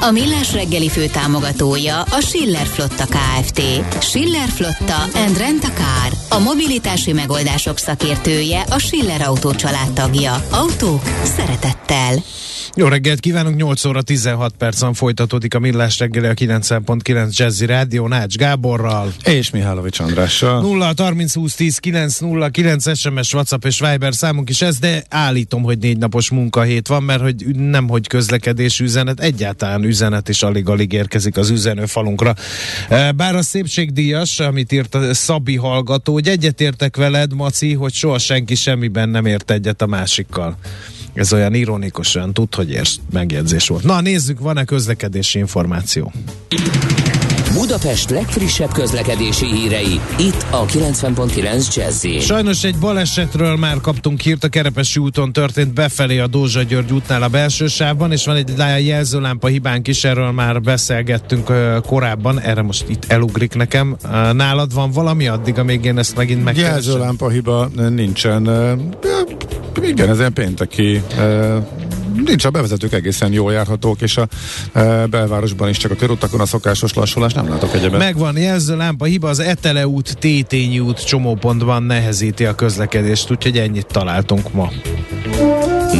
A Millás reggeli fő támogatója a Schiller Flotta KFT. Schiller Flotta and Rent a Car. A mobilitási megoldások szakértője a Schiller Autó tagja. Autók szeretettel. Jó reggelt kívánunk, 8 óra 16 percen folytatódik a Millás reggeli a 9.9 Jazzy Rádió Nács Gáborral. És Mihálovics Andrással. 0 30 20 10 9 0 9 SMS, WhatsApp és Viber számunk is ez, de állítom, hogy négy napos munkahét van, mert hogy nem hogy közlekedés üzenet, egyáltalán üzenet is alig-alig érkezik az üzenőfalunkra. E, bár a szépségdíjas, amit írt a Szabi hallgató, hogy egyetértek veled, Maci, hogy soha senki semmiben nem ért egyet a másikkal. Ez olyan ironikusan, tud, hogy érsz megjegyzés volt. Na, nézzük, van-e közlekedési információ? Budapest legfrissebb közlekedési hírei, itt a 90.9 jazz Sajnos egy balesetről már kaptunk hírt, a Kerepesi úton történt befelé a Dózsa György útnál a belső sávban, és van egy jelzőlámpa hibánk is, erről már beszélgettünk korábban, erre most itt elugrik nekem. Nálad van valami addig, amíg én ezt megint megkeresem? Jelzőlámpa hiba nincsen. Igen, ezen pénteki nincs a bevezetők egészen jól járhatók, és a e, belvárosban is csak a körutakon a szokásos lassulás nem látok egyebet. Megvan, jelző lámpa hiba, az Etele út, Tétényi út csomópontban nehezíti a közlekedést, úgyhogy ennyit találtunk ma.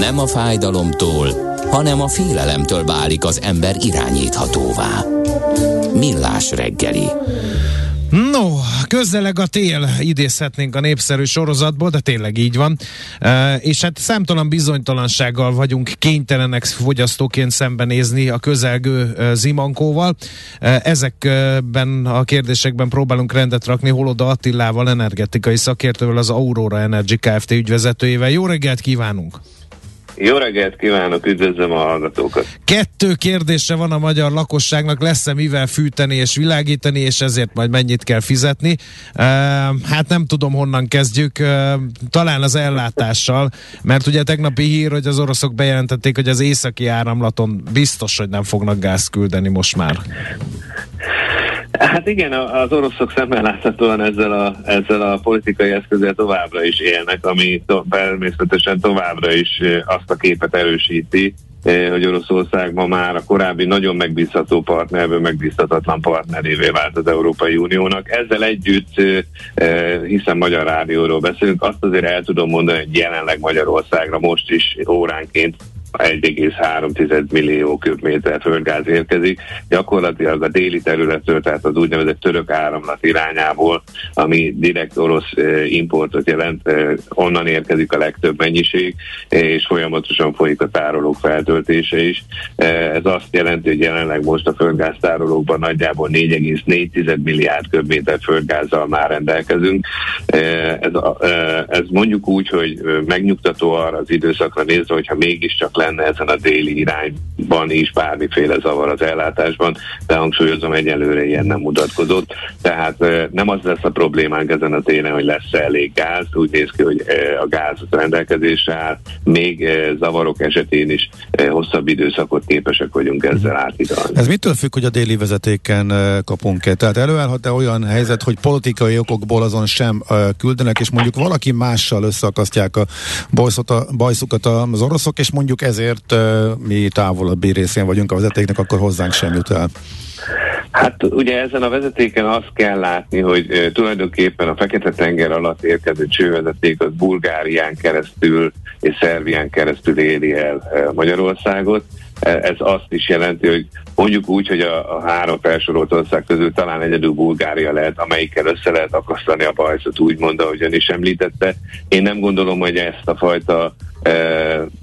Nem a fájdalomtól, hanem a félelemtől válik az ember irányíthatóvá. Millás reggeli. No, közeleg a tél, idézhetnénk a népszerű sorozatból, de tényleg így van. E, és hát számtalan bizonytalansággal vagyunk kénytelenek fogyasztóként szembenézni a közelgő e, zimankóval. E, ezekben a kérdésekben próbálunk rendet rakni Holoda Attilával, energetikai szakértővel, az Aurora Energy Kft. ügyvezetőjével. Jó reggelt kívánunk! Jó reggelt kívánok, üdvözlöm a hallgatókat. Kettő kérdése van a magyar lakosságnak, lesz-e mivel fűteni és világítani, és ezért majd mennyit kell fizetni. Hát nem tudom, honnan kezdjük, talán az ellátással, mert ugye tegnapi hír, hogy az oroszok bejelentették, hogy az északi áramlaton biztos, hogy nem fognak gáz küldeni most már. Hát igen, az oroszok szemmel láthatóan ezzel a, ezzel a politikai eszközzel továbbra is élnek, ami to, természetesen továbbra is azt a képet erősíti, hogy Oroszország ma már a korábbi nagyon megbízható partnerből megbízhatatlan partnerévé vált az Európai Uniónak. Ezzel együtt, hiszen Magyar Rádióról beszélünk, azt azért el tudom mondani, hogy jelenleg Magyarországra most is óránként 1,3 millió köbméter földgáz érkezik, gyakorlatilag a déli területről, tehát az úgynevezett török áramlat irányából, ami direkt orosz importot jelent, onnan érkezik a legtöbb mennyiség, és folyamatosan folyik a tárolók feltöltése is. Ez azt jelenti, hogy jelenleg most a földgáztárolókban nagyjából 4,4 milliárd köbméter földgázzal már rendelkezünk. Ez, ez mondjuk úgy, hogy megnyugtató arra az időszakra nézve, hogyha mégiscsak lenne ezen a déli irányban is bármiféle zavar az ellátásban, de hangsúlyozom, egyelőre ilyen nem mutatkozott. Tehát nem az lesz a problémánk ezen a télen, hogy lesz-e elég gáz, úgy néz ki, hogy a gáz rendelkezésre áll, még zavarok esetén is hosszabb időszakot képesek vagyunk ezzel átidalni. Ez mitől függ, hogy a déli vezetéken kapunk-e? Tehát előállhat-e olyan helyzet, hogy politikai okokból azon sem küldenek, és mondjuk valaki mással összeakasztják a bajszukat az oroszok, és mondjuk ezért mi távolabbi részén vagyunk a vezetéknek, akkor hozzánk sem jut el. Hát ugye ezen a vezetéken azt kell látni, hogy e, tulajdonképpen a Fekete-tenger alatt érkező csővezeték az Bulgárián keresztül és Szerbián keresztül éri el e, Magyarországot. E, ez azt is jelenti, hogy mondjuk úgy, hogy a, a három felsorolt ország közül talán egyedül Bulgária lehet, amelyikkel össze lehet akasztani a bajszot, úgymond, ahogyan is említette. Én nem gondolom, hogy ezt a fajta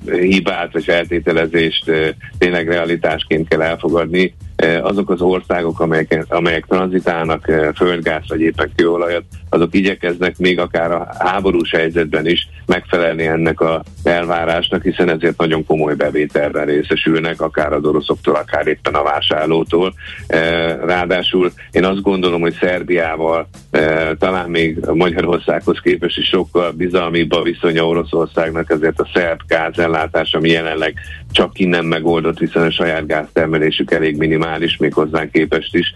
hibát vagy feltételezést tényleg realitásként kell elfogadni. Azok az országok, amelyek, amelyek tranzitálnak földgáz vagy éppen kőolajat, azok igyekeznek még akár a háborús helyzetben is megfelelni ennek a elvárásnak, hiszen ezért nagyon komoly bevételben részesülnek, akár az oroszoktól, akár éppen a vásárlótól. Ráadásul én azt gondolom, hogy Szerbiával talán még Magyarországhoz képest is sokkal bizalmibb a viszonya Oroszországnak, ezért a szerb gázellátás, ami jelenleg csak innen megoldott, hiszen a saját gáztermelésük elég minimális, még hozzánk képest is,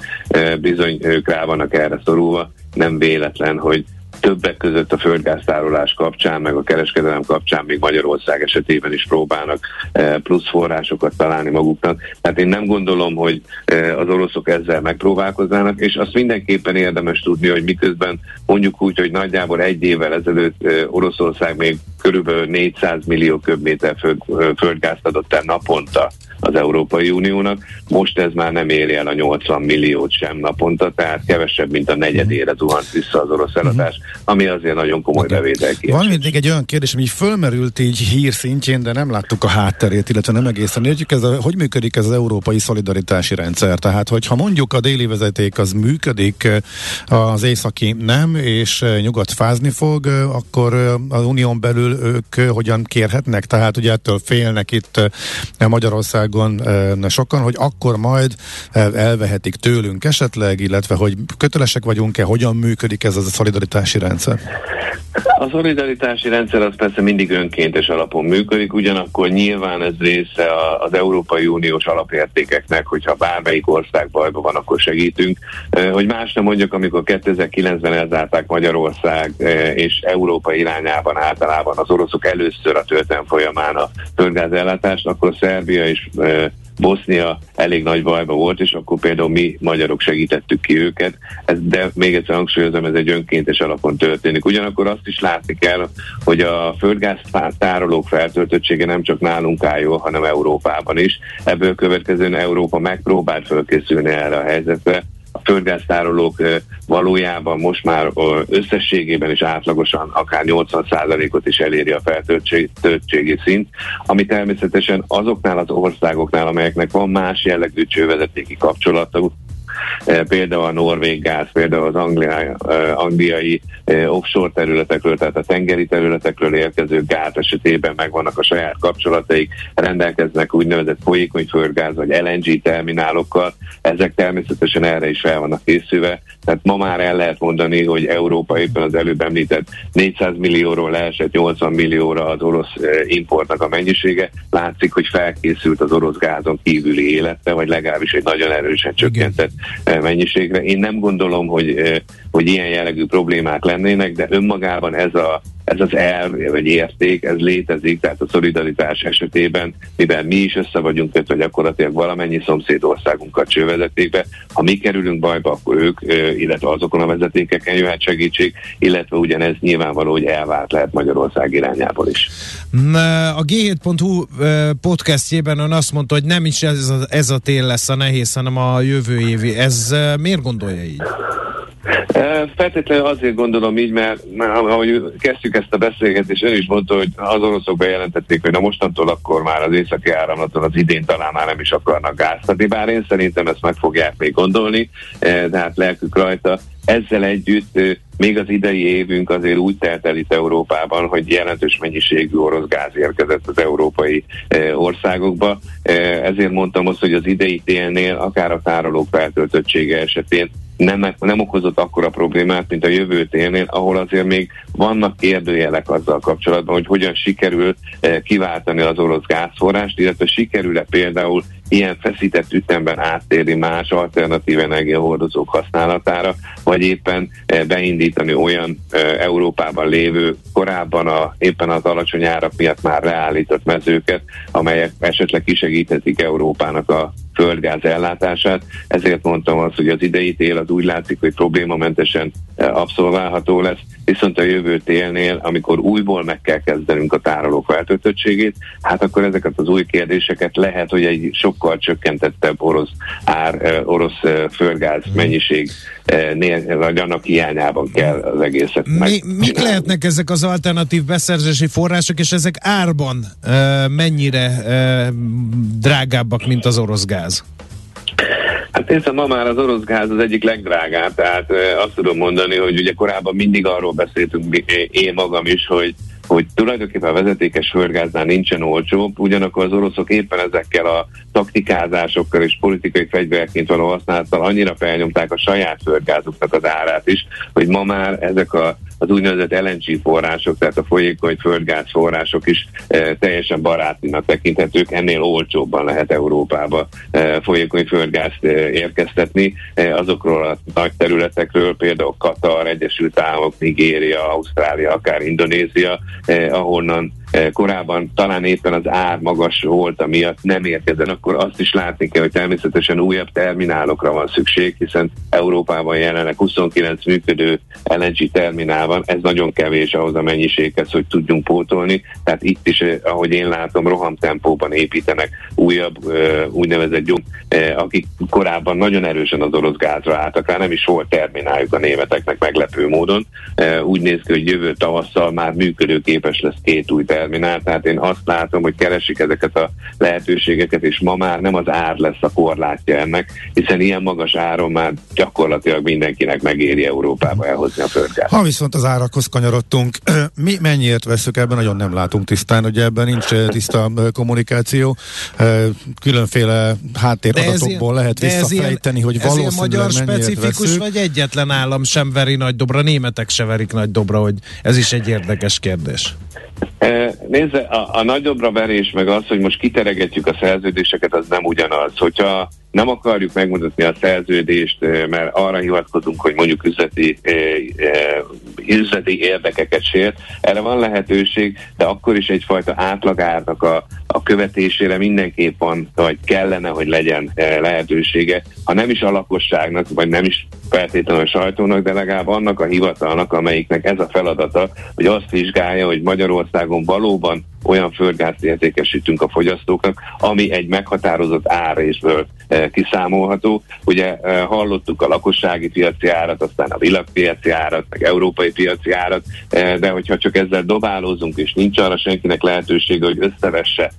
bizony ők rá vannak erre szorulva. Nem véletlen, hogy többek között a földgáztárolás kapcsán, meg a kereskedelem kapcsán még Magyarország esetében is próbálnak eh, plusz forrásokat találni maguknak. Tehát én nem gondolom, hogy eh, az oroszok ezzel megpróbálkoznának, és azt mindenképpen érdemes tudni, hogy miközben mondjuk úgy, hogy nagyjából egy évvel ezelőtt eh, Oroszország még körülbelül 400 millió köbméter föld, földgázt adott el naponta az Európai Uniónak. Most ez már nem éri el a 80 milliót sem naponta, tehát kevesebb, mint a negyedére zuhant vissza az orosz eladás, ami azért nagyon komoly bevétel Van mindig egy olyan kérdés, ami fölmerült így hír szintjén, de nem láttuk a hátterét, illetve nem egészen értjük, ez a, hogy működik ez az európai szolidaritási rendszer. Tehát, hogyha mondjuk a déli vezeték az működik, az északi nem, és nyugat fázni fog, akkor az unión belül ők hogyan kérhetnek? Tehát ugye ettől félnek itt Magyarország Magyarországon sokan, hogy akkor majd elvehetik tőlünk esetleg, illetve hogy kötelesek vagyunk-e, hogyan működik ez a szolidaritási rendszer? A szolidaritási rendszer az persze mindig önkéntes alapon működik, ugyanakkor nyilván ez része az Európai Uniós alapértékeknek, hogyha bármelyik ország bajban van, akkor segítünk. Hogy más nem mondjak, amikor 2009-ben elzárták Magyarország és Európa irányában általában az oroszok először a történelm folyamán a földgázellátást, akkor Szerbia és Bosznia elég nagy bajba volt, és akkor például mi magyarok segítettük ki őket, ez, de még egyszer hangsúlyozom, ez egy önkéntes alapon történik. Ugyanakkor azt is látni kell, hogy a földgáz tárolók feltöltöttsége nem csak nálunk áll jól, hanem Európában is. Ebből következően Európa megpróbált felkészülni erre a helyzetre, földgáztárolók valójában most már összességében is átlagosan akár 80%-ot is eléri a feltöltségi szint, ami természetesen azoknál az országoknál, amelyeknek van más jellegű csővezetéki kapcsolatuk, E, például a norvég gáz, például az angliai, e, angliai e, offshore területekről, tehát a tengeri területekről érkező gáz esetében megvannak a saját kapcsolataik, rendelkeznek úgynevezett folyékony földgáz vagy LNG terminálokkal, ezek természetesen erre is fel vannak készülve, tehát ma már el lehet mondani, hogy Európa éppen az előbb említett 400 millióról leesett 80 millióra az orosz importnak a mennyisége. Látszik, hogy felkészült az orosz gázon kívüli élete, vagy legalábbis egy nagyon erősen csökkentett mennyiségre. Én nem gondolom, hogy, hogy ilyen jellegű problémák lennének, de önmagában ez a ez az elv vagy érték, ez létezik, tehát a szolidaritás esetében, mivel mi is össze vagyunk kötve gyakorlatilag valamennyi szomszédországunkat csővezetékbe, ha mi kerülünk bajba, akkor ők, illetve azokon a vezetékeken jöhet segítség, illetve ugyanez nyilvánvaló, hogy elvált lehet Magyarország irányából is. A G7.hu podcastjében ön azt mondta, hogy nem is ez a, ez a tél lesz a nehéz, hanem a jövő évi. Ez miért gondolja így? Feltétlenül azért gondolom így, mert, mert ahogy kezdtük ezt a beszélgetést, ön is mondta, hogy az oroszok bejelentették, hogy na mostantól akkor már az északi áramlaton az idén talán már nem is akarnak gáztatni, bár én szerintem ezt meg fogják még gondolni, de hát lelkük rajta. Ezzel együtt még az idei évünk azért úgy telt el itt Európában, hogy jelentős mennyiségű orosz gáz érkezett az európai országokba. Ezért mondtam azt, hogy az idei télnél, akár a tárolók feltöltöttsége esetén nem, nem okozott akkora problémát, mint a jövő télnél, ahol azért még vannak kérdőjelek azzal kapcsolatban, hogy hogyan sikerül eh, kiváltani az orosz gázforrást, illetve sikerül-e például ilyen feszített ütemben áttérni más alternatív energiahordozók használatára, vagy éppen eh, beindítani olyan eh, Európában lévő, korábban a, éppen az alacsony árak miatt már leállított mezőket, amelyek esetleg kisegíthetik Európának a földgáz ellátását. Ezért mondtam azt, hogy az idei tél az úgy látszik, hogy problémamentesen eh, abszolválható lesz, viszont a jövő télnél, amikor újból meg kell kezdenünk a tárolók feltöltöttségét, hát akkor ezeket az új kérdéseket lehet, hogy egy sokkal csökkentettebb orosz ár, eh, orosz eh, földgáz hmm. mennyiség vagy annak hiányában kell az egészet Mi, Mik lehetnek ezek az alternatív beszerzési források, és ezek árban mennyire drágábbak, mint az orosz gáz? Hát én ma már az orosz gáz az egyik legdrágább, tehát azt tudom mondani, hogy ugye korábban mindig arról beszéltünk én magam is, hogy hogy tulajdonképpen a vezetékes földgáznál nincsen olcsóbb, ugyanakkor az oroszok éppen ezekkel a taktikázásokkal és politikai fegyverként való használattal annyira felnyomták a saját földgázuknak az árát is, hogy ma már ezek a az úgynevezett LNG források, tehát a folyékony földgáz források is e, teljesen barátinak tekinthetők, ennél olcsóbban lehet Európába e, folyékony földgázt e, érkeztetni. Azokról a nagy területekről, például Katar, Egyesült Államok, Nigéria, Ausztrália, akár Indonézia, ahonnan Eh, korábban talán éppen az ár magas volt, amiatt nem érkezzen, akkor azt is látni kell, hogy természetesen újabb terminálokra van szükség, hiszen Európában jelenleg 29 működő LNG terminál van, ez nagyon kevés ahhoz a mennyiséghez, hogy tudjunk pótolni, tehát itt is, eh, ahogy én látom, rohamtempóban építenek újabb eh, úgynevezett gyom, akik korábban nagyon erősen az orosz gázra álltak rá, nem is volt termináljuk a németeknek meglepő módon. Úgy néz ki, hogy jövő tavasszal már működőképes lesz két új terminál, tehát én azt látom, hogy keresik ezeket a lehetőségeket, és ma már nem az ár lesz a korlátja ennek, hiszen ilyen magas áron már gyakorlatilag mindenkinek megéri Európába elhozni a földgázt. Ha viszont az árakhoz kanyarodtunk, mi mennyiért veszük ebben, nagyon nem látunk tisztán, hogy ebben nincs tiszta kommunikáció, különféle háttéradatokból lehet visszafejteni, hogy valószínűleg ez magyar specifikus, veszük. vagy egyetlen állam sem veri nagy dobra, németek se verik nagy dobra, hogy ez is egy érdekes kérdés. Nézze, a, a nagyobbra verés meg az, hogy most kiteregetjük a szerződéseket, az nem ugyanaz. Hogyha nem akarjuk megmutatni a szerződést, mert arra hivatkozunk, hogy mondjuk üzleti, üzleti érdekeket sért. Erre van lehetőség, de akkor is egyfajta átlagárnak a, a követésére mindenképp van, vagy kellene, hogy legyen lehetősége. Ha nem is a lakosságnak, vagy nem is feltétlenül a sajtónak, de legalább annak a hivatalnak, amelyiknek ez a feladata, hogy azt vizsgálja, hogy Magyarországon valóban olyan földgázt értékesítünk a fogyasztóknak, ami egy meghatározott árésből eh, kiszámolható. Ugye eh, hallottuk a lakossági piaci árat, aztán a világpiaci árat, meg európai piaci árat, eh, de hogyha csak ezzel dobálózunk, és nincs arra senkinek lehetősége, hogy összevesse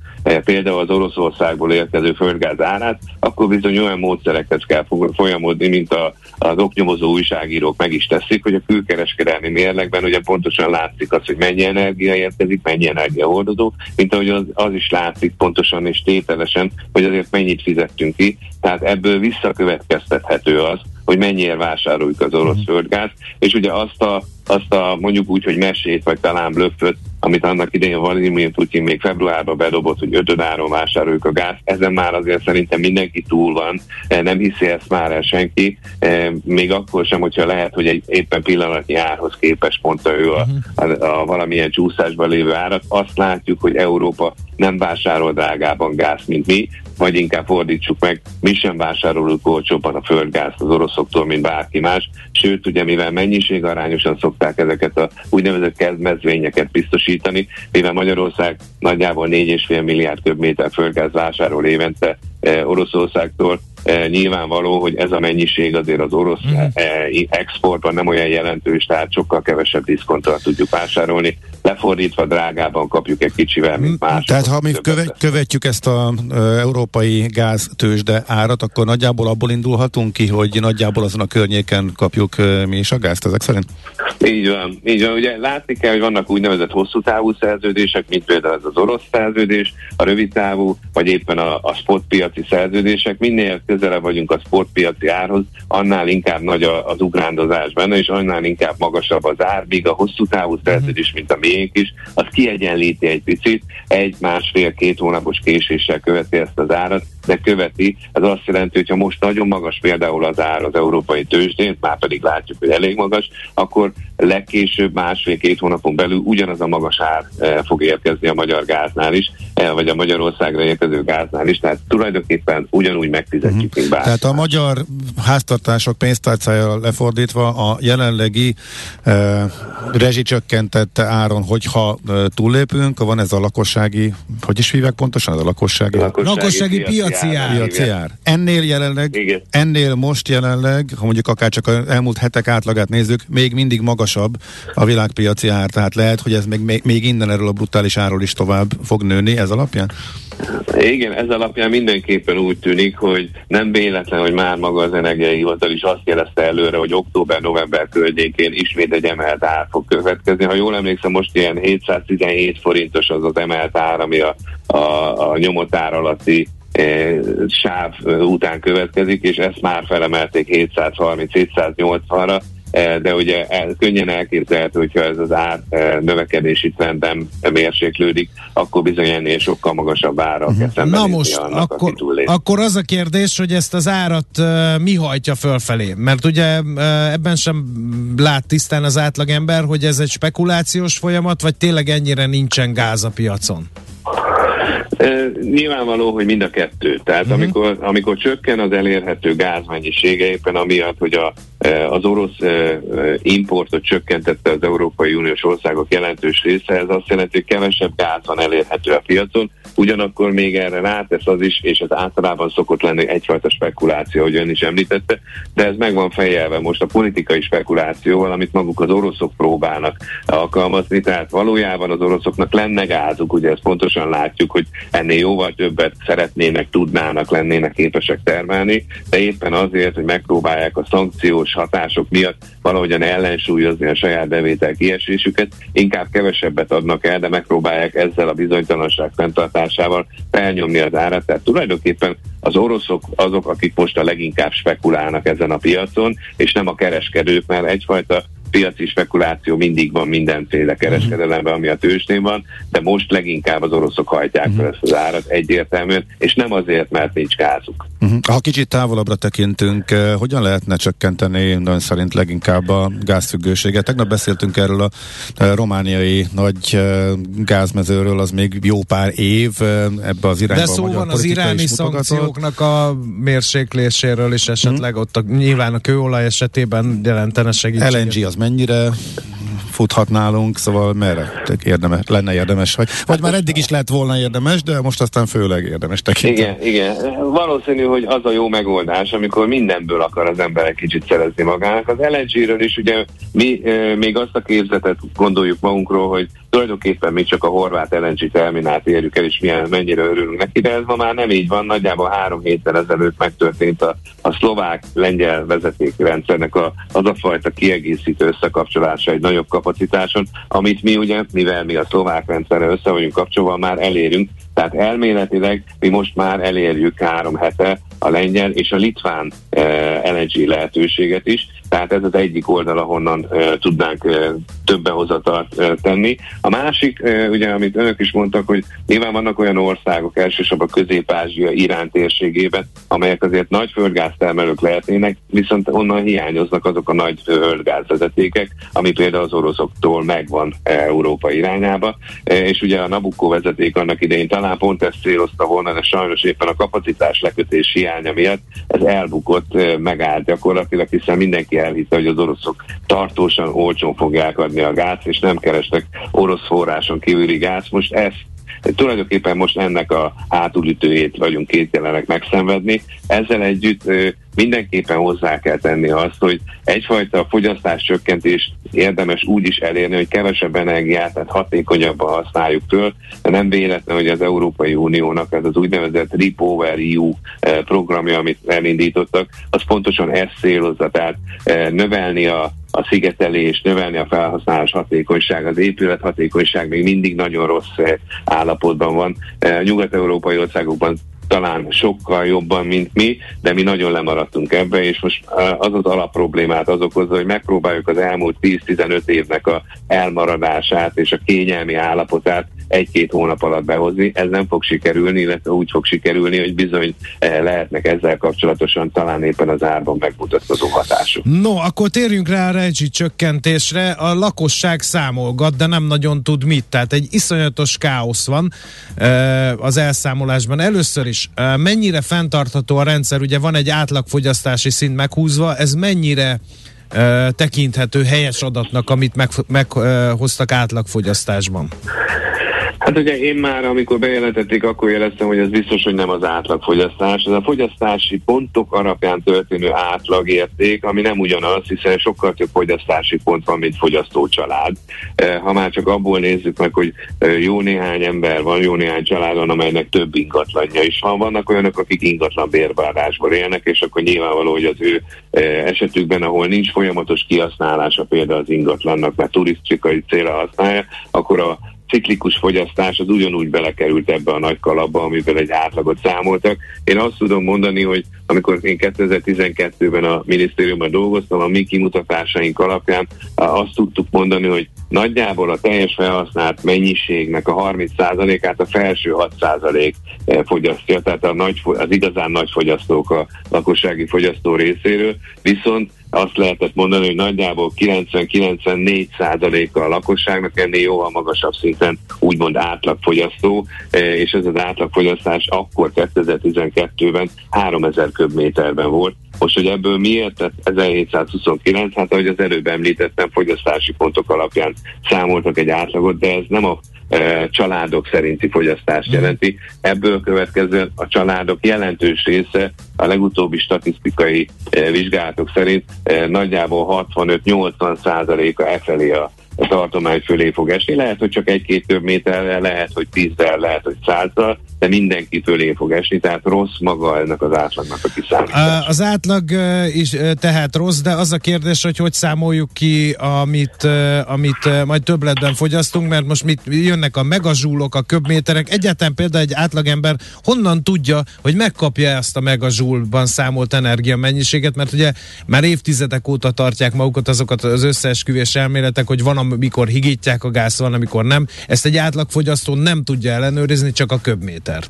például az Oroszországból érkező földgáz árát, akkor bizony olyan módszerekhez kell folyamodni, mint a, az oknyomozó újságírók meg is teszik, hogy a külkereskedelmi mérlegben ugye pontosan látszik az, hogy mennyi energia érkezik, mennyi energia hordozó, mint ahogy az, az is látszik pontosan és tételesen, hogy azért mennyit fizettünk ki, tehát ebből visszakövetkeztethető az, hogy mennyire vásároljuk az orosz mhm. földgáz, és ugye azt a, azt a mondjuk úgy, hogy mesét, vagy talán blöfföt, amit annak idején Vladimir Putin még februárban bedobott, hogy ötöd áron vásároljuk a gáz, ezen már azért szerintem mindenki túl van, e, nem hiszi ezt már el senki, e, még akkor sem, hogyha lehet, hogy egy éppen pillanatnyi árhoz képes mondta ő a, mhm. a, a valamilyen csúszásban lévő árat, azt látjuk, hogy Európa nem vásárol drágában gáz, mint mi, vagy inkább fordítsuk meg, mi sem vásárolunk olcsóbban a földgázt az oroszoktól, mint bárki más, sőt, ugye mivel mennyiség arányosan szokták ezeket a úgynevezett kezdmezvényeket biztosítani, mivel Magyarország nagyjából 4,5 milliárd köbméter földgáz vásárol évente eh, Oroszországtól, nyilvánvaló, hogy ez a mennyiség azért az orosz mm. e, exportban nem olyan jelentős, tehát sokkal kevesebb diszkonttal tudjuk vásárolni. Lefordítva drágában kapjuk egy kicsivel, mint más. Tehát ha mi követ, követjük ezt az európai gáz tőzsde árat, akkor nagyjából abból indulhatunk ki, hogy nagyjából azon a környéken kapjuk mi is a gázt ezek szerint? Így van, így van. Ugye látni kell, hogy vannak úgynevezett hosszú távú szerződések, mint például ez az orosz szerződés, a rövid távú, vagy éppen a, a spotpiaci szerződések. Minél közelebb vagyunk a sportpiaci árhoz, annál inkább nagy az ugrándozás benne, és annál inkább magasabb az ár, míg a hosszú távú mhm. szerződés, mint a miénk is, az kiegyenlíti egy picit, egy, másfél, két hónapos késéssel követi ezt az árat, de követi, ez azt jelenti, hogy ha most nagyon magas például az ár az európai tőzsdén, már pedig látjuk, hogy elég magas, akkor legkésőbb másfél-két hónapon belül ugyanaz a magas ár e, fog érkezni a magyar gáznál is, vagy a Magyarországra érkező gáznál is, tehát tulajdonképpen ugyanúgy megfizetjük, mint bárki. Tehát a magyar háztartások pénztárcája lefordítva a jelenlegi e, rezsicsökkentett áron, hogyha e, túllépünk, van ez a lakossági, hogy is hívják pontosan, ez a lakossági, lakossági, lakossági piaci, ár. Piaci ár. Ennél jelenleg, Igen. ennél most jelenleg, ha mondjuk akár csak az elmúlt hetek átlagát nézzük, még mindig magas magasabb a világpiaci ár, tehát lehet, hogy ez még, még, még innen erről a brutális árról is tovább fog nőni, ez ez alapján? Igen, ez alapján mindenképpen úgy tűnik, hogy nem véletlen, hogy már maga az energiai hivatal is azt jelezte előre, hogy október-november környékén ismét egy emelt ár fog következni. Ha jól emlékszem, most ilyen 717 forintos az az emelt ár, ami a, a, a nyomott ár alatti e, sáv után következik, és ezt már felemelték 730-780-ra E, de ugye könnyen elképzelhető, hogyha ez az ár e, növekedési trendem mérséklődik, akkor bizony ennél sokkal magasabb ára uh-huh. kell Na most, annak, akkor, akkor az a kérdés, hogy ezt az árat uh, mi hajtja fölfelé? Mert ugye uh, ebben sem lát tisztán az átlagember, hogy ez egy spekulációs folyamat, vagy tényleg ennyire nincsen gáz a piacon? Nyilvánvaló, hogy mind a kettő. Tehát uh-huh. amikor, amikor csökken az elérhető gázmennyisége, éppen amiatt, hogy a, az orosz importot csökkentette az Európai Uniós országok jelentős része, ez azt jelenti, hogy kevesebb gáz van elérhető a piacon, ugyanakkor még erre rátesz az is, és ez általában szokott lenni egyfajta spekuláció, hogy ön is említette, de ez meg van fejelve most a politikai spekulációval, amit maguk az oroszok próbálnak alkalmazni, tehát valójában az oroszoknak lenne gázuk, ugye ezt pontosan látjuk, hogy ennél jóval többet szeretnének, tudnának, lennének képesek termelni, de éppen azért, hogy megpróbálják a szankciós hatások miatt valahogyan ellensúlyozni a saját bevétel kiesésüket, inkább kevesebbet adnak el, de megpróbálják ezzel a bizonytalanság fenntartásával felnyomni az árat. Tehát tulajdonképpen az oroszok azok, akik most a leginkább spekulálnak ezen a piacon, és nem a kereskedők, mert egyfajta piaci spekuláció mindig van mindenféle kereskedelemben, ami a tőzsdén van, de most leginkább az oroszok hajtják uh-huh. ezt az árat egyértelműen, és nem azért, mert nincs gázuk. Uh-huh. Ha kicsit távolabbra tekintünk, eh, hogyan lehetne csökkenteni nagyon szerint leginkább a gázfüggőséget? Tegnap beszéltünk erről a eh, romániai nagy eh, gázmezőről, az még jó pár év ebbe az irányba. De szó van az iráni szankcióknak a mérsékléséről is esetleg uh-huh. ott a, nyilván a kőolaj esetében jelentene segítséget. LNG az mennyire futhat nálunk, szóval merre érdemes, lenne érdemes, vagy, vagy már eddig is lett volna érdemes, de most aztán főleg érdemes tekinteni. Igen, igen. Valószínű, hogy az a jó megoldás, amikor mindenből akar az ember egy kicsit szerezni magának. Az LNG-ről is ugye mi e, még azt a képzetet gondoljuk magunkról, hogy tulajdonképpen mi csak a horvát LNG terminált érjük el, és milyen, mennyire örülünk neki, de ez ma már nem így van. Nagyjából három héttel ezelőtt megtörtént a, a szlovák-lengyel vezetékrendszernek a, az a fajta kiegészítő összekapcsolása egy nagyobb kapacitáson, amit mi ugye, mivel mi a szlovák rendszerre össze vagyunk kapcsolva, már elérünk. Tehát elméletileg mi most már elérjük három hete a lengyel és a litván eh, LNG lehetőséget is, tehát ez az egyik oldal, ahonnan eh, tudnánk eh, több behozatart eh, tenni. A másik, eh, ugye, amit önök is mondtak, hogy nyilván vannak olyan országok, elsősorban Közép-Ázsia, Irán térségében, amelyek azért nagy földgáztermelők lehetnének, viszont onnan hiányoznak azok a nagy földgázvezetékek, ami például az oroszoktól megvan Európa irányába, eh, és ugye a Nabucco vezeték annak idején talán pont ezt célozta volna, de sajnos éppen a kapacitás lekötés hiánya miatt ez elbukott, megállt gyakorlatilag, hiszen mindenki elhitte, hogy az oroszok tartósan olcsón fogják adni a gáz, és nem kerestek orosz forráson kívüli gáz. Most ezt tulajdonképpen most ennek a hátulütőjét vagyunk képtelenek megszenvedni. Ezzel együtt mindenképpen hozzá kell tenni azt, hogy egyfajta fogyasztás csökkentés érdemes úgy is elérni, hogy kevesebb energiát, tehát hatékonyabban használjuk föl, de nem véletlen, hogy az Európai Uniónak ez az úgynevezett Repower EU programja, amit elindítottak, az pontosan ezt célozza, tehát növelni a a szigetelés, növelni a felhasználás hatékonyság, az épület hatékonyság még mindig nagyon rossz állapotban van. Nyugat-európai országokban talán sokkal jobban, mint mi, de mi nagyon lemaradtunk ebbe, és most az az alapproblémát az okozza, hogy megpróbáljuk az elmúlt 10-15 évnek a elmaradását és a kényelmi állapotát egy-két hónap alatt behozni. Ez nem fog sikerülni, illetve úgy fog sikerülni, hogy bizony eh, lehetnek ezzel kapcsolatosan talán éppen az árban megmutatkozó hatások. No, akkor térjünk rá a rezsi csökkentésre. A lakosság számolgat, de nem nagyon tud mit. Tehát egy iszonyatos káosz van eh, az elszámolásban. Először is eh, mennyire fenntartható a rendszer? Ugye van egy átlagfogyasztási szint meghúzva, ez mennyire tekinthető helyes adatnak, amit meghoztak meg, átlagfogyasztásban? Hát ugye én már, amikor bejelentették, akkor jeleztem, hogy ez biztos, hogy nem az átlagfogyasztás. Ez a fogyasztási pontok alapján történő átlagérték, ami nem ugyanaz, hiszen sokkal több fogyasztási pont van, mint fogyasztó család. E, ha már csak abból nézzük meg, hogy e, jó néhány ember van, jó néhány család van, amelynek több ingatlanja is van. Vannak olyanok, akik ingatlan bérbárásból élnek, és akkor nyilvánvaló, hogy az ő e, esetükben, ahol nincs folyamatos kihasználása például az ingatlannak, mert turisztikai célra használja, akkor a ciklikus fogyasztás az ugyanúgy belekerült ebbe a nagy kalapba, amivel egy átlagot számoltak. Én azt tudom mondani, hogy amikor én 2012-ben a minisztériumban dolgoztam, a mi kimutatásaink alapján azt tudtuk mondani, hogy nagyjából a teljes felhasznált mennyiségnek a 30%-át a felső 6% eh, fogyasztja, tehát a nagy, az igazán nagy fogyasztók a lakossági fogyasztó részéről, viszont azt lehetett mondani, hogy nagyjából 90-94%-a a lakosságnak ennél jóval magasabb szinten úgymond átlagfogyasztó, eh, és ez az átlagfogyasztás akkor 2012-ben 3000 köbméterben volt. Most, hogy ebből miért tett 1729, hát ahogy az előbb említettem, fogyasztási pontok alapján számoltak egy átlagot, de ez nem a e, családok szerinti fogyasztást mhm. jelenti. Ebből következően a családok jelentős része a legutóbbi statisztikai e, vizsgálatok szerint e, nagyjából 65-80 százaléka e felé a tartomány fölé fog esni. Lehet, hogy csak egy-két több méterrel, lehet, hogy tízzel, lehet, hogy százzal, de mindenki fölé fog esni, tehát rossz maga ennek az átlagnak a kiszámítása. Az átlag is tehát rossz, de az a kérdés, hogy hogy számoljuk ki, amit, amit majd többletben fogyasztunk, mert most mit jönnek a megazsúlok, a köbméterek, egyáltalán például egy átlagember honnan tudja, hogy megkapja ezt a megazsúlban számolt energiamennyiséget, mert ugye már évtizedek óta tartják magukat azokat az összeesküvés elméletek, hogy van, amikor higítják a gáz, van, amikor nem. Ezt egy átlagfogyasztó nem tudja ellenőrizni, csak a köbméter That.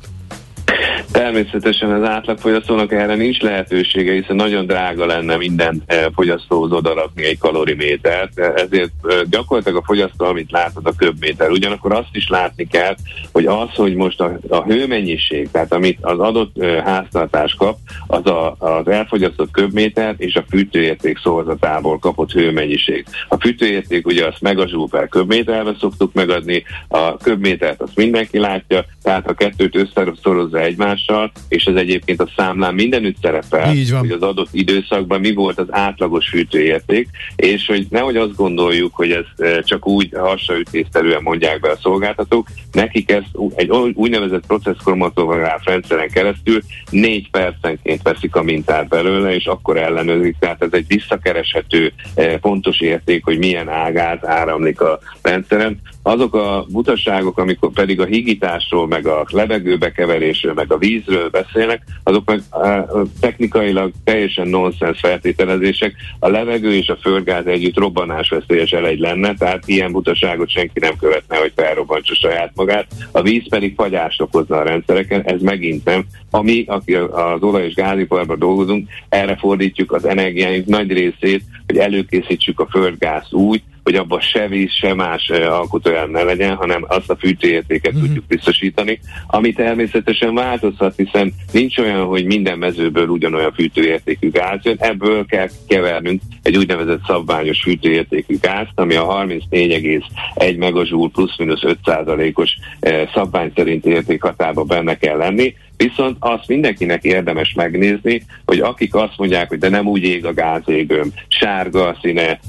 Természetesen az átlagfogyasztónak erre nincs lehetősége, hiszen nagyon drága lenne minden eh, fogyasztóhoz odarakni egy kalorimétert, ezért eh, gyakorlatilag a fogyasztó, amit látod a köbméter. Ugyanakkor azt is látni kell, hogy az, hogy most a, a hőmennyiség, tehát amit az adott eh, háztartás kap, az a, az elfogyasztott köbméter és a fűtőérték szorzatából kapott hőmennyiség. A fűtőérték ugye azt meg a per köbméterbe szoktuk megadni, a köbmétert azt mindenki látja, tehát a kettőt összeszorozza egymással, és ez egyébként a számlán mindenütt szerepel, hogy az adott időszakban mi volt az átlagos fűtőérték, és hogy nehogy azt gondoljuk, hogy ez e, csak úgy hasraütészterűen mondják be a szolgáltatók, nekik ezt egy úgynevezett processzkromatográf rendszeren keresztül négy percenként veszik a mintát belőle, és akkor ellenőrzik, tehát ez egy visszakereshető e, pontos érték, hogy milyen ágát áramlik a rendszeren. Azok a butaságok, amikor pedig a higításról, meg a levegőbekeverésről, meg a vízről beszélnek, azok meg technikailag teljesen nonsens feltételezések. A levegő és a földgáz együtt robbanásveszélyes elegy lenne, tehát ilyen butaságot senki nem követne, hogy felrobbantsa saját magát. A víz pedig fagyást okozna a rendszereken, ez megint nem. Ami, aki az olaj- és gáziparban dolgozunk, erre fordítjuk az energiáink nagy részét, hogy előkészítsük a földgáz úgy, hogy abban se víz, se más alkotóján ne legyen, hanem azt a fűtőértéket mm-hmm. tudjuk biztosítani, ami természetesen változhat, hiszen nincs olyan, hogy minden mezőből ugyanolyan fűtőértékű gáz jön, ebből kell kevernünk egy úgynevezett szabványos fűtőértékű gázt, ami a 34,1 megazsúl plusz-minusz 5%-os szabvány szerint értékhatárban benne kell lenni, Viszont azt mindenkinek érdemes megnézni, hogy akik azt mondják, hogy de nem úgy ég a gázégőm, sárga a színe,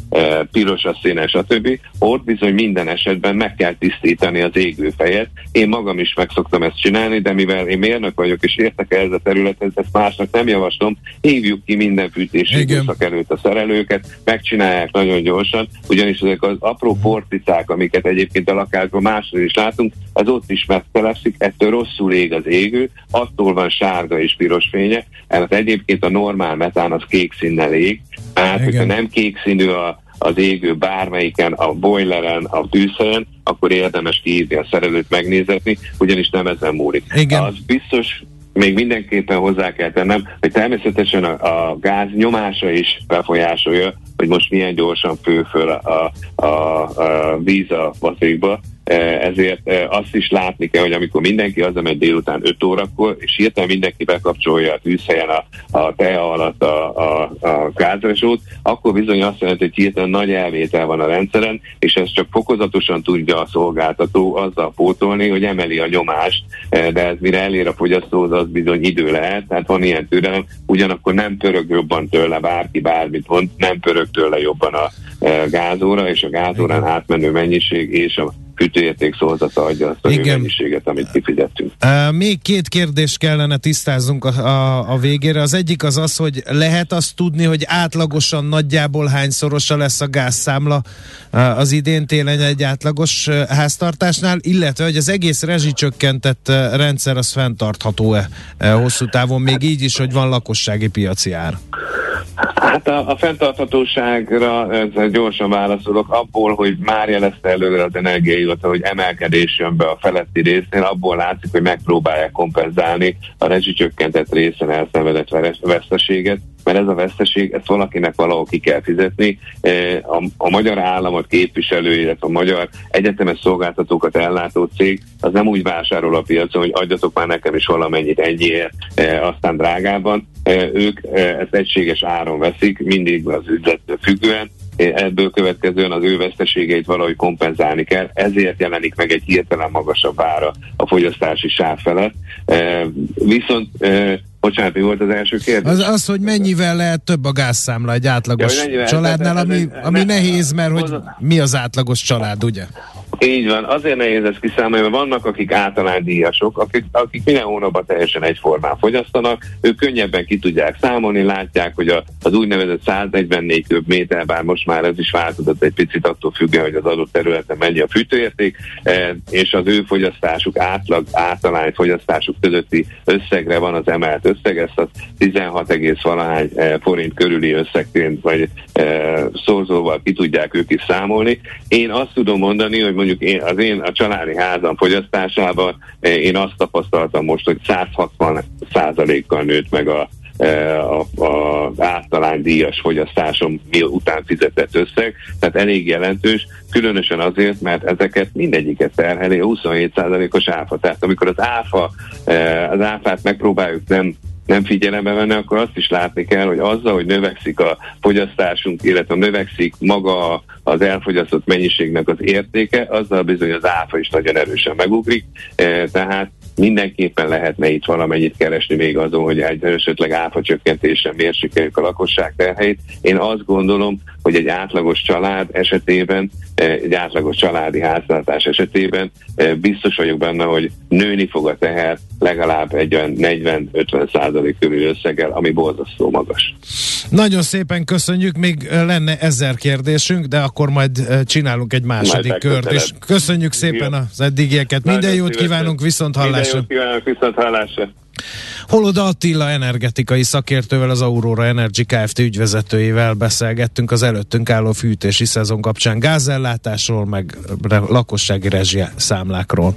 piros a színe, stb. Ott bizony minden esetben meg kell tisztítani az égőfejet. Én magam is meg szoktam ezt csinálni, de mivel én mérnök vagyok és értek el ez a területhez, ezt másnak nem javaslom, hívjuk ki minden fűtési időszak előtt a szerelőket, megcsinálják nagyon gyorsan, ugyanis ezek az apró porticák, amiket egyébként a lakásban máshol is látunk, ez ott is megtelepszik, ettől rosszul ég az égő, attól van sárga és piros fénye, mert egyébként a normál metán az kék színnel ég, tehát hogyha nem kék színű a, az égő bármelyiken, a boileren, a tűzhelyen, akkor érdemes kiírni a szerelőt megnézetni, ugyanis nem ezen múlik. Igen. Az biztos, még mindenképpen hozzá kell tennem, hogy természetesen a, a gáz nyomása is befolyásolja, hogy most milyen gyorsan fő föl a, a, a víz a vatrikba, ezért azt is látni kell, hogy amikor mindenki az megy délután 5 órakor, és hirtelen mindenki bekapcsolja a tűzhelyen a, a teja alatt a, a, a gázresót, akkor bizony azt jelenti, hogy hirtelen nagy elvétel van a rendszeren, és ez csak fokozatosan tudja a szolgáltató azzal pótolni, hogy emeli a nyomást, de ez mire elér a fogyasztóhoz, az bizony idő lehet, tehát van ilyen türelem, ugyanakkor nem pörög jobban tőle bárki bármit mond, nem pörög tőle jobban a gázóra, és a gázórán átmenő mennyiség és a fűtőérték szolgálata adja azt a mennyiséget, amit kifizettünk. Uh, még két kérdést kellene tisztáznunk a, a, a végére. Az egyik az az, hogy lehet azt tudni, hogy átlagosan nagyjából hányszorosa lesz a gázszámla uh, az idén télen egy átlagos uh, háztartásnál, illetve hogy az egész rezsicsökkentett uh, rendszer az fenntartható-e uh, hosszú távon, még így is, hogy van lakossági piaci ár. Hát a, a fenntarthatóságra gyorsan válaszolok. Abból, hogy már jelezte előre az energiaivatal, hogy emelkedés jön be a feletti résznél, abból látszik, hogy megpróbálják kompenzálni a rezsicsökkentett részen elszenvedett veszteséget, mert ez a veszteség, ezt valakinek valahol ki kell fizetni. E, a, a magyar államot képviselő, illetve a magyar egyetemes szolgáltatókat ellátó cég az nem úgy vásárol a piacon, hogy adjatok már nekem is valamennyit ennyiért, e, aztán drágában. E, ők ezt egységes áron veszik, mindig az üzlettől függően, ebből következően az ő veszteségeit valahogy kompenzálni kell, ezért jelenik meg egy hirtelen magasabb ára a fogyasztási sáv felett. Viszont Bocsánat, mi volt az első kérdés? Az, az, hogy mennyivel lehet több a gázszámla egy átlagos ja, családnál, ami, ami nehéz, mert hogy mi az átlagos család, ugye? Így van, azért nehéz ezt kiszámolni, mert vannak, akik díjasok, akik, akik minden hónapban teljesen egyformán fogyasztanak, ők könnyebben ki tudják számolni, látják, hogy a, az úgynevezett 144 köbméter, bár most már ez is változott egy picit attól függően, hogy az adott területen mennyi a fűtőérték, e, és az ő fogyasztásuk átlag, általány fogyasztásuk közötti összegre van az emelt összeg, ezt az 16, valahány e, forint körüli összegként vagy e, szorzóval ki tudják ők is számolni. Én azt tudom mondani, hogy mondjuk én, az én a családi házam fogyasztásában eh, én azt tapasztaltam most, hogy 160 százalékkal nőtt meg a eh, a, a általány díjas fogyasztásom után fizetett összeg, tehát elég jelentős, különösen azért, mert ezeket mindegyiket terheli a 27%-os áfa. Tehát amikor az áfa, eh, az áfát megpróbáljuk nem nem figyelembe venni, akkor azt is látni kell, hogy azzal, hogy növekszik a fogyasztásunk, illetve növekszik maga az elfogyasztott mennyiségnek az értéke, azzal bizony az áfa is nagyon erősen megugrik, e, tehát mindenképpen lehetne itt valamennyit keresni még azon, hogy egy esetleg áfa csökkentésen mérsékeljük a lakosság terheit. Én azt gondolom, hogy egy átlagos család esetében, eh, egy átlagos családi háztartás esetében eh, biztos vagyok benne, hogy nőni fog a teher legalább egy olyan 40-50 százalék körül összeggel, ami borzasztó magas. Nagyon szépen köszönjük, még lenne ezer kérdésünk, de akkor majd csinálunk egy második kört, és köszönjük szépen az eddigieket. Minden jót kívánunk, viszont hallásra! Minden jót kívánunk, viszont hallásra! Holoda Attila energetikai szakértővel, az Aurora Energy Kft. ügyvezetőjével beszélgettünk az előttünk álló fűtési szezon kapcsán gázellátásról, meg lakossági rezsi számlákról.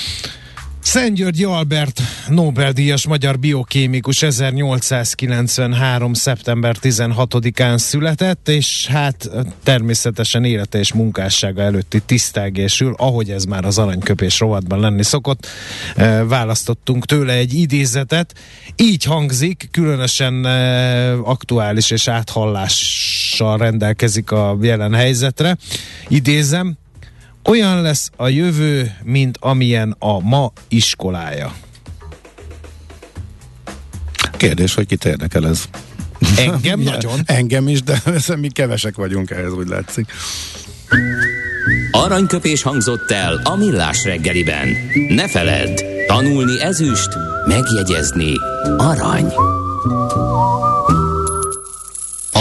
Szent Albert Nobel-díjas magyar biokémikus 1893. szeptember 16-án született, és hát természetesen élete és munkássága előtti tisztelgésül, ahogy ez már az aranyköpés rovatban lenni szokott, választottunk tőle egy idézetet. Így hangzik, különösen aktuális és áthallással rendelkezik a jelen helyzetre. Idézem, olyan lesz a jövő, mint amilyen a ma iskolája. Kérdés, hogy kit érdekel ez? Engem nagyon. Engem is, de mi kevesek vagyunk ehhez, úgy látszik. Aranyköpés hangzott el a millás reggeliben. Ne feledd, tanulni ezüst, megjegyezni arany.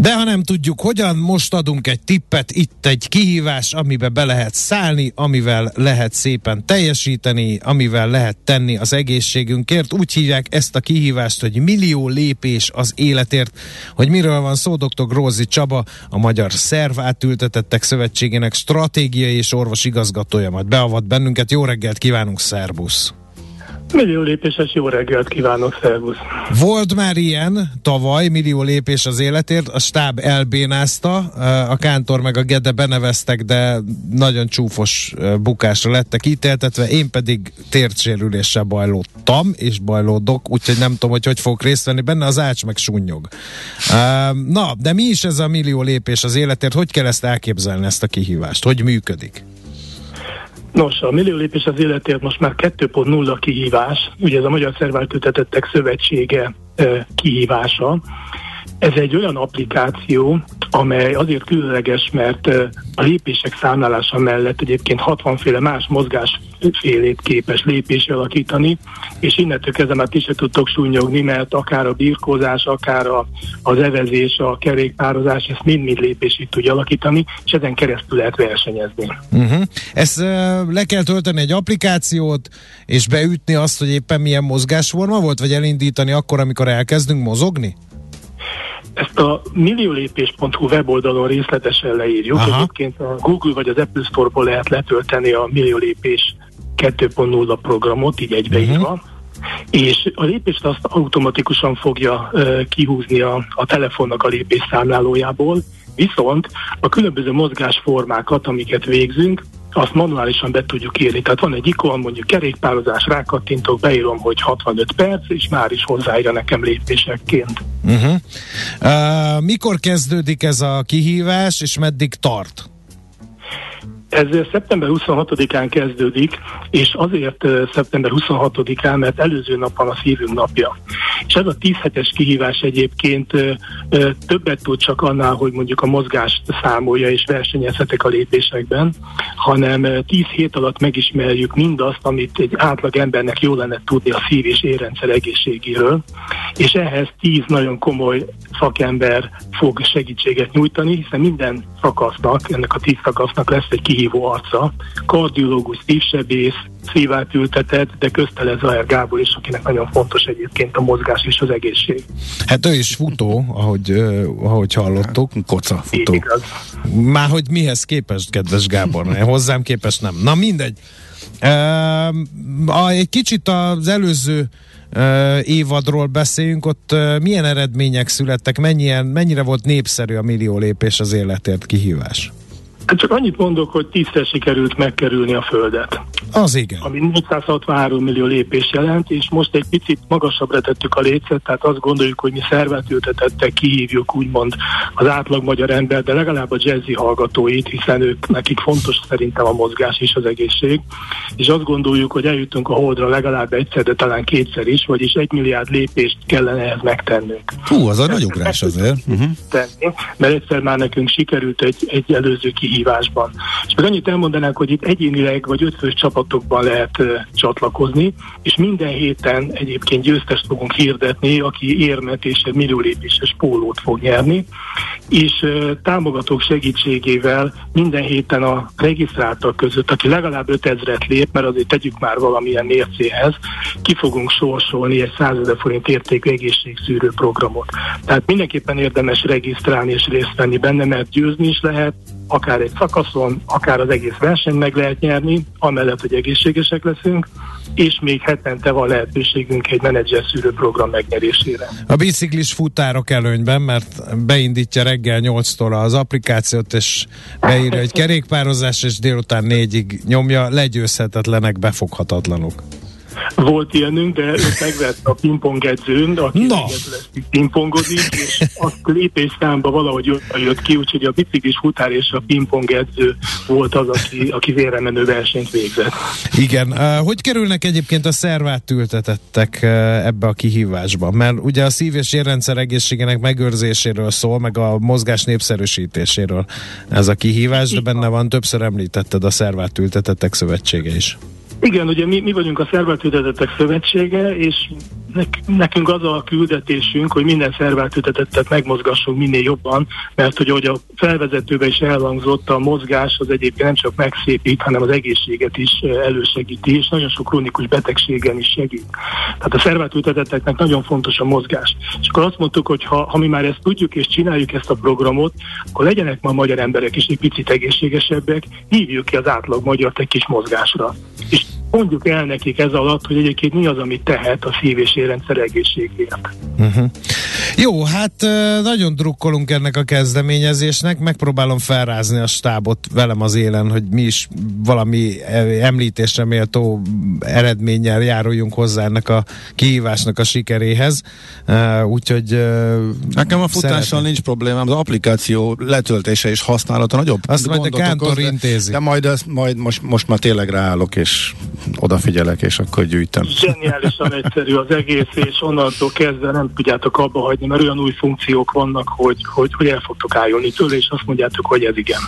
De ha nem tudjuk hogyan, most adunk egy tippet, itt egy kihívás, amiben be lehet szállni, amivel lehet szépen teljesíteni, amivel lehet tenni az egészségünkért. Úgy hívják ezt a kihívást, hogy millió lépés az életért. Hogy miről van szó, dr. Grózi Csaba, a Magyar Szerv Átültetettek Szövetségének stratégiai és orvos igazgatója majd beavat bennünket. Jó reggelt kívánunk, szervusz! Millió lépéses jó reggelt kívánok, szervusz! Volt már ilyen tavaly, millió lépés az életért, a stáb elbénázta, a Kántor meg a Gede beneveztek, de nagyon csúfos bukásra lettek ítéltetve, én pedig tértsérüléssel bajlódtam, és bajlódok, úgyhogy nem tudom, hogy hogy fogok részt venni benne, az ács meg sunnyog. Na, de mi is ez a millió lépés az életért? Hogy kell ezt elképzelni, ezt a kihívást? Hogy működik? Nos, a millió lépés az életért most már 2.0 kihívás, ugye ez a Magyar Szerváltőtetettek Szövetsége kihívása. Ez egy olyan applikáció, amely azért különleges, mert a lépések számlálása mellett egyébként 60 féle más mozgásfélét képes lépés alakítani, és innentől kezdve már ti se tudtok súnyogni, mert akár a birkózás, akár a, az evezés, a kerékpározás, ezt mind-mind lépését tudja alakítani, és ezen keresztül lehet versenyezni. Uh-huh. Ezt uh, le kell tölteni egy applikációt, és beütni azt, hogy éppen milyen mozgásforma volt, vagy elindítani akkor, amikor elkezdünk mozogni? Ezt a milliólépés.hu weboldalon részletesen leírjuk. Aha. Egyébként a Google vagy az Apple Store-ból lehet letölteni a milliólépés 2.0 programot, így egybeírva. Uh-huh. És a lépést azt automatikusan fogja uh, kihúzni a, a telefonnak a lépésszámlálójából, viszont a különböző mozgásformákat, amiket végzünk, azt manuálisan be tudjuk írni. Tehát van egy ikon, mondjuk kerékpározás, rákattintok, beírom, hogy 65 perc, és már is hozzáírja nekem lépésekként. Uh-huh. Uh, mikor kezdődik ez a kihívás, és meddig tart? Ez szeptember 26-án kezdődik, és azért szeptember 26-án, mert előző nap van a szívünk napja. És ez a 10 hetes kihívás egyébként többet tud csak annál, hogy mondjuk a mozgást számolja és versenyezhetek a lépésekben, hanem 10 hét alatt megismerjük mindazt, amit egy átlag embernek jó lenne tudni a szív- és érrendszer egészségéről, és ehhez 10 nagyon komoly szakember fog segítséget nyújtani, hiszen minden szakasznak, ennek a 10 szakasznak lesz egy kihívó arca, kardiológus, szívsebész, szívát ültetett, de köztele Zajer Gábor is, akinek nagyon fontos egyébként a mozgás és az egészség. Hát ő is futó, ahogy, ahogy hallottuk. Koca futó. Már hogy mihez képest, kedves Gábor? Hozzám képest nem. Na mindegy. Egy kicsit az előző évadról beszéljünk, ott milyen eredmények születtek, mennyien, mennyire volt népszerű a millió lépés az életért kihívás? Csak annyit mondok, hogy tízszer sikerült megkerülni a Földet. Az igen. Ami 463 millió lépés jelent, és most egy picit magasabbra tettük a lécet, tehát azt gondoljuk, hogy mi szervet ültetettek, kihívjuk úgymond az átlag magyar ember, de legalább a jazzy hallgatóit, hiszen ők nekik fontos szerintem a mozgás és az egészség, és azt gondoljuk, hogy eljutunk a holdra legalább egyszer, de talán kétszer is, vagyis egy milliárd lépést kellene ehhez megtennünk. Hú, az a nagy ugrás azért. Uh-huh. Tenni, mert egyszer már nekünk sikerült egy, egy előző kihívásban. És meg annyit elmondanánk, hogy itt egyénileg vagy ötfős csapatokban lehet csatlakozni, és minden héten egyébként győztest fogunk hirdetni, aki érmet és egy millió lépéses pólót fog nyerni, és támogatók segítségével minden héten a regisztráltak között, aki legalább 5000-et lép, mert azért tegyük már valamilyen mércéhez, ki fogunk sorsolni egy 100 ezer forint értékű egészségszűrő programot. Tehát mindenképpen érdemes regisztrálni és részt venni benne, mert győzni is lehet, akár egy szakaszon, akár az egész verseny meg lehet nyerni, amellett, hogy egészségesek leszünk, és még hetente van lehetőségünk egy menedzser szűrő program megnyerésére. A biciklis futárok előnyben, mert beindítja reggel 8-tól az applikációt, és beírja egy kerékpározás, és délután négyig nyomja, legyőzhetetlenek, befoghatatlanok. Volt ilyenünk, de őt megvett a pingpong edzőn, aki no. pingpongozik, és azt lépés számba valahogy jött ki, úgyhogy a biciklis futár és a pingpong edző volt az, aki, aki menő versenyt végzett. Igen. Hogy kerülnek egyébként a szervát ültetettek ebbe a kihívásba? Mert ugye a szív- és érrendszer egészségének megőrzéséről szól, meg a mozgás népszerűsítéséről ez a kihívás, de benne van, többször említetted a szervát ültetettek szövetsége is. Igen, ugye mi, mi vagyunk a Szervezetügyetetek Szövetsége, és nekünk az a küldetésünk, hogy minden szerváltőtetettet megmozgassunk minél jobban, mert hogy ahogy a felvezetőben is elhangzott, a mozgás az egyébként nem csak megszépít, hanem az egészséget is elősegíti, és nagyon sok krónikus betegségen is segít. Tehát a szerváltőtetetteknek nagyon fontos a mozgás. És akkor azt mondtuk, hogy ha, ha mi már ezt tudjuk és csináljuk ezt a programot, akkor legyenek ma magyar emberek is egy picit egészségesebbek, hívjuk ki az átlag magyar egy kis mozgásra. És mondjuk el nekik ez alatt, hogy egyébként mi az, amit tehet a szív- és érrendszer egészségért. Uh-huh. Jó, hát nagyon drukkolunk ennek a kezdeményezésnek, megpróbálom felrázni a stábot velem az élen, hogy mi is valami említésre méltó eredménnyel járuljunk hozzá ennek a kihívásnak a sikeréhez. Úgyhogy Nekem a futással szeretném. nincs problémám, az applikáció letöltése és használata nagyobb. Azt majd a Kántor intézi. De majd, ezt, majd most, most már tényleg ráállok, és odafigyelek, és akkor gyűjtöm. Zseniálisan egyszerű az egész, és onnantól kezdve nem tudjátok abba hagyni, mert olyan új funkciók vannak, hogy, hogy, hogy el fogtok állni tőle, és azt mondjátok, hogy ez igen.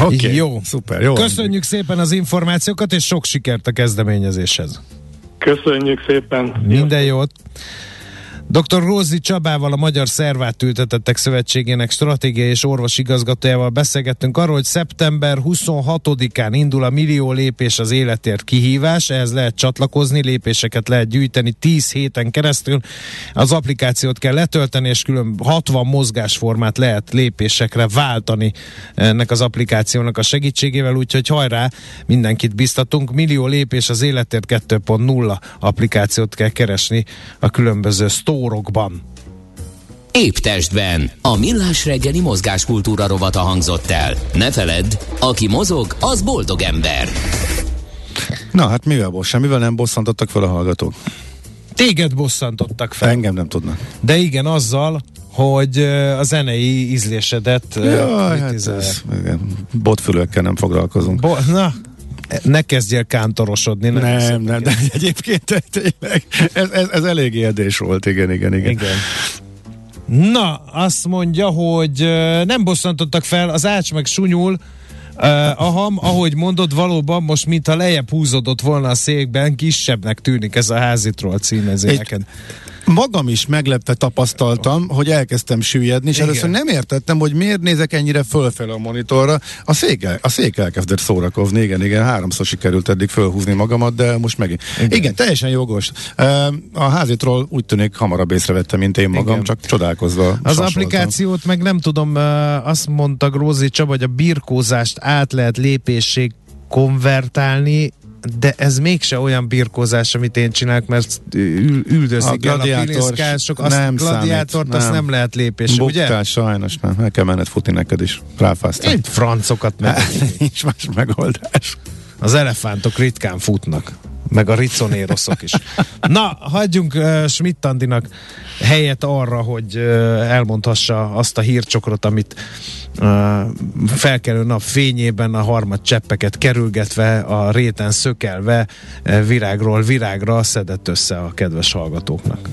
Oké, okay. jó. Szuper, jó. Köszönjük szépen az információkat, és sok sikert a kezdeményezéshez. Köszönjük szépen. Minden jót. Dr. Rózi Csabával, a Magyar Szervát Ültetettek Szövetségének stratégiai és orvos igazgatójával beszélgettünk arról, hogy szeptember 26-án indul a millió lépés az életért kihívás, ehhez lehet csatlakozni, lépéseket lehet gyűjteni 10 héten keresztül. Az applikációt kell letölteni, és külön 60 mozgásformát lehet lépésekre váltani ennek az applikációnak a segítségével, úgyhogy hajrá, mindenkit biztatunk. Millió lépés az életért 2.0 applikációt kell keresni a különböző store szórokban. Épp testben. A millás reggeli mozgáskultúra rovata hangzott el. Ne feledd, aki mozog, az boldog ember. Na hát mivel bosszán, mivel nem bosszantottak fel a hallgatók? Téged bosszantottak fel. Engem nem tudnak. De igen, azzal, hogy a zenei ízlésedet Jaj, hát ez, igen. Botfülőkkel nem foglalkozunk. Bo- na, ne kezdjél kántorosodni. Nem, nem, nem de egyébként tényleg, ez, ez, ez elég érdés volt, igen, igen, igen. igen. Na, azt mondja, hogy nem bosszantottak fel, az ács meg sunyul, Uh, aham, ahogy mondod, valóban most mintha lejjebb húzódott volna a székben, kisebbnek tűnik ez a házitról címező neked magam is meglepve tapasztaltam, hogy elkezdtem süllyedni, és Igen. először nem értettem, hogy miért nézek ennyire fölfel a monitorra. A szék, el, a szék elkezdett szórakozni, igen, igen, háromszor sikerült eddig fölhúzni magamat, de most megint. Igen, igen teljesen jogos. A házitról úgy tűnik hamarabb észrevettem, mint én magam, igen. csak csodálkozva. Az applikációt meg nem tudom, azt mondta Grózi Csaba, hogy a birkózást át lehet lépésség konvertálni, de ez mégse olyan birkózás, amit én csinálok, mert ül, üldözik a el a filiszkások, azt nem gladiátort, számít, azt nem. nem lehet lépés, Bukkás, ugye? sajnos nem, el kell menned futni neked is, ráfáztam. Én francokat meg. Nincs más megoldás. Az elefántok ritkán futnak meg a riconéroszok is. Na, hagyjunk uh, Schmidt Andinak helyet arra, hogy uh, elmondhassa azt a hírcsokrot, amit uh, felkelő nap fényében a harmad cseppeket kerülgetve, a réten szökelve, uh, virágról virágra szedett össze a kedves hallgatóknak.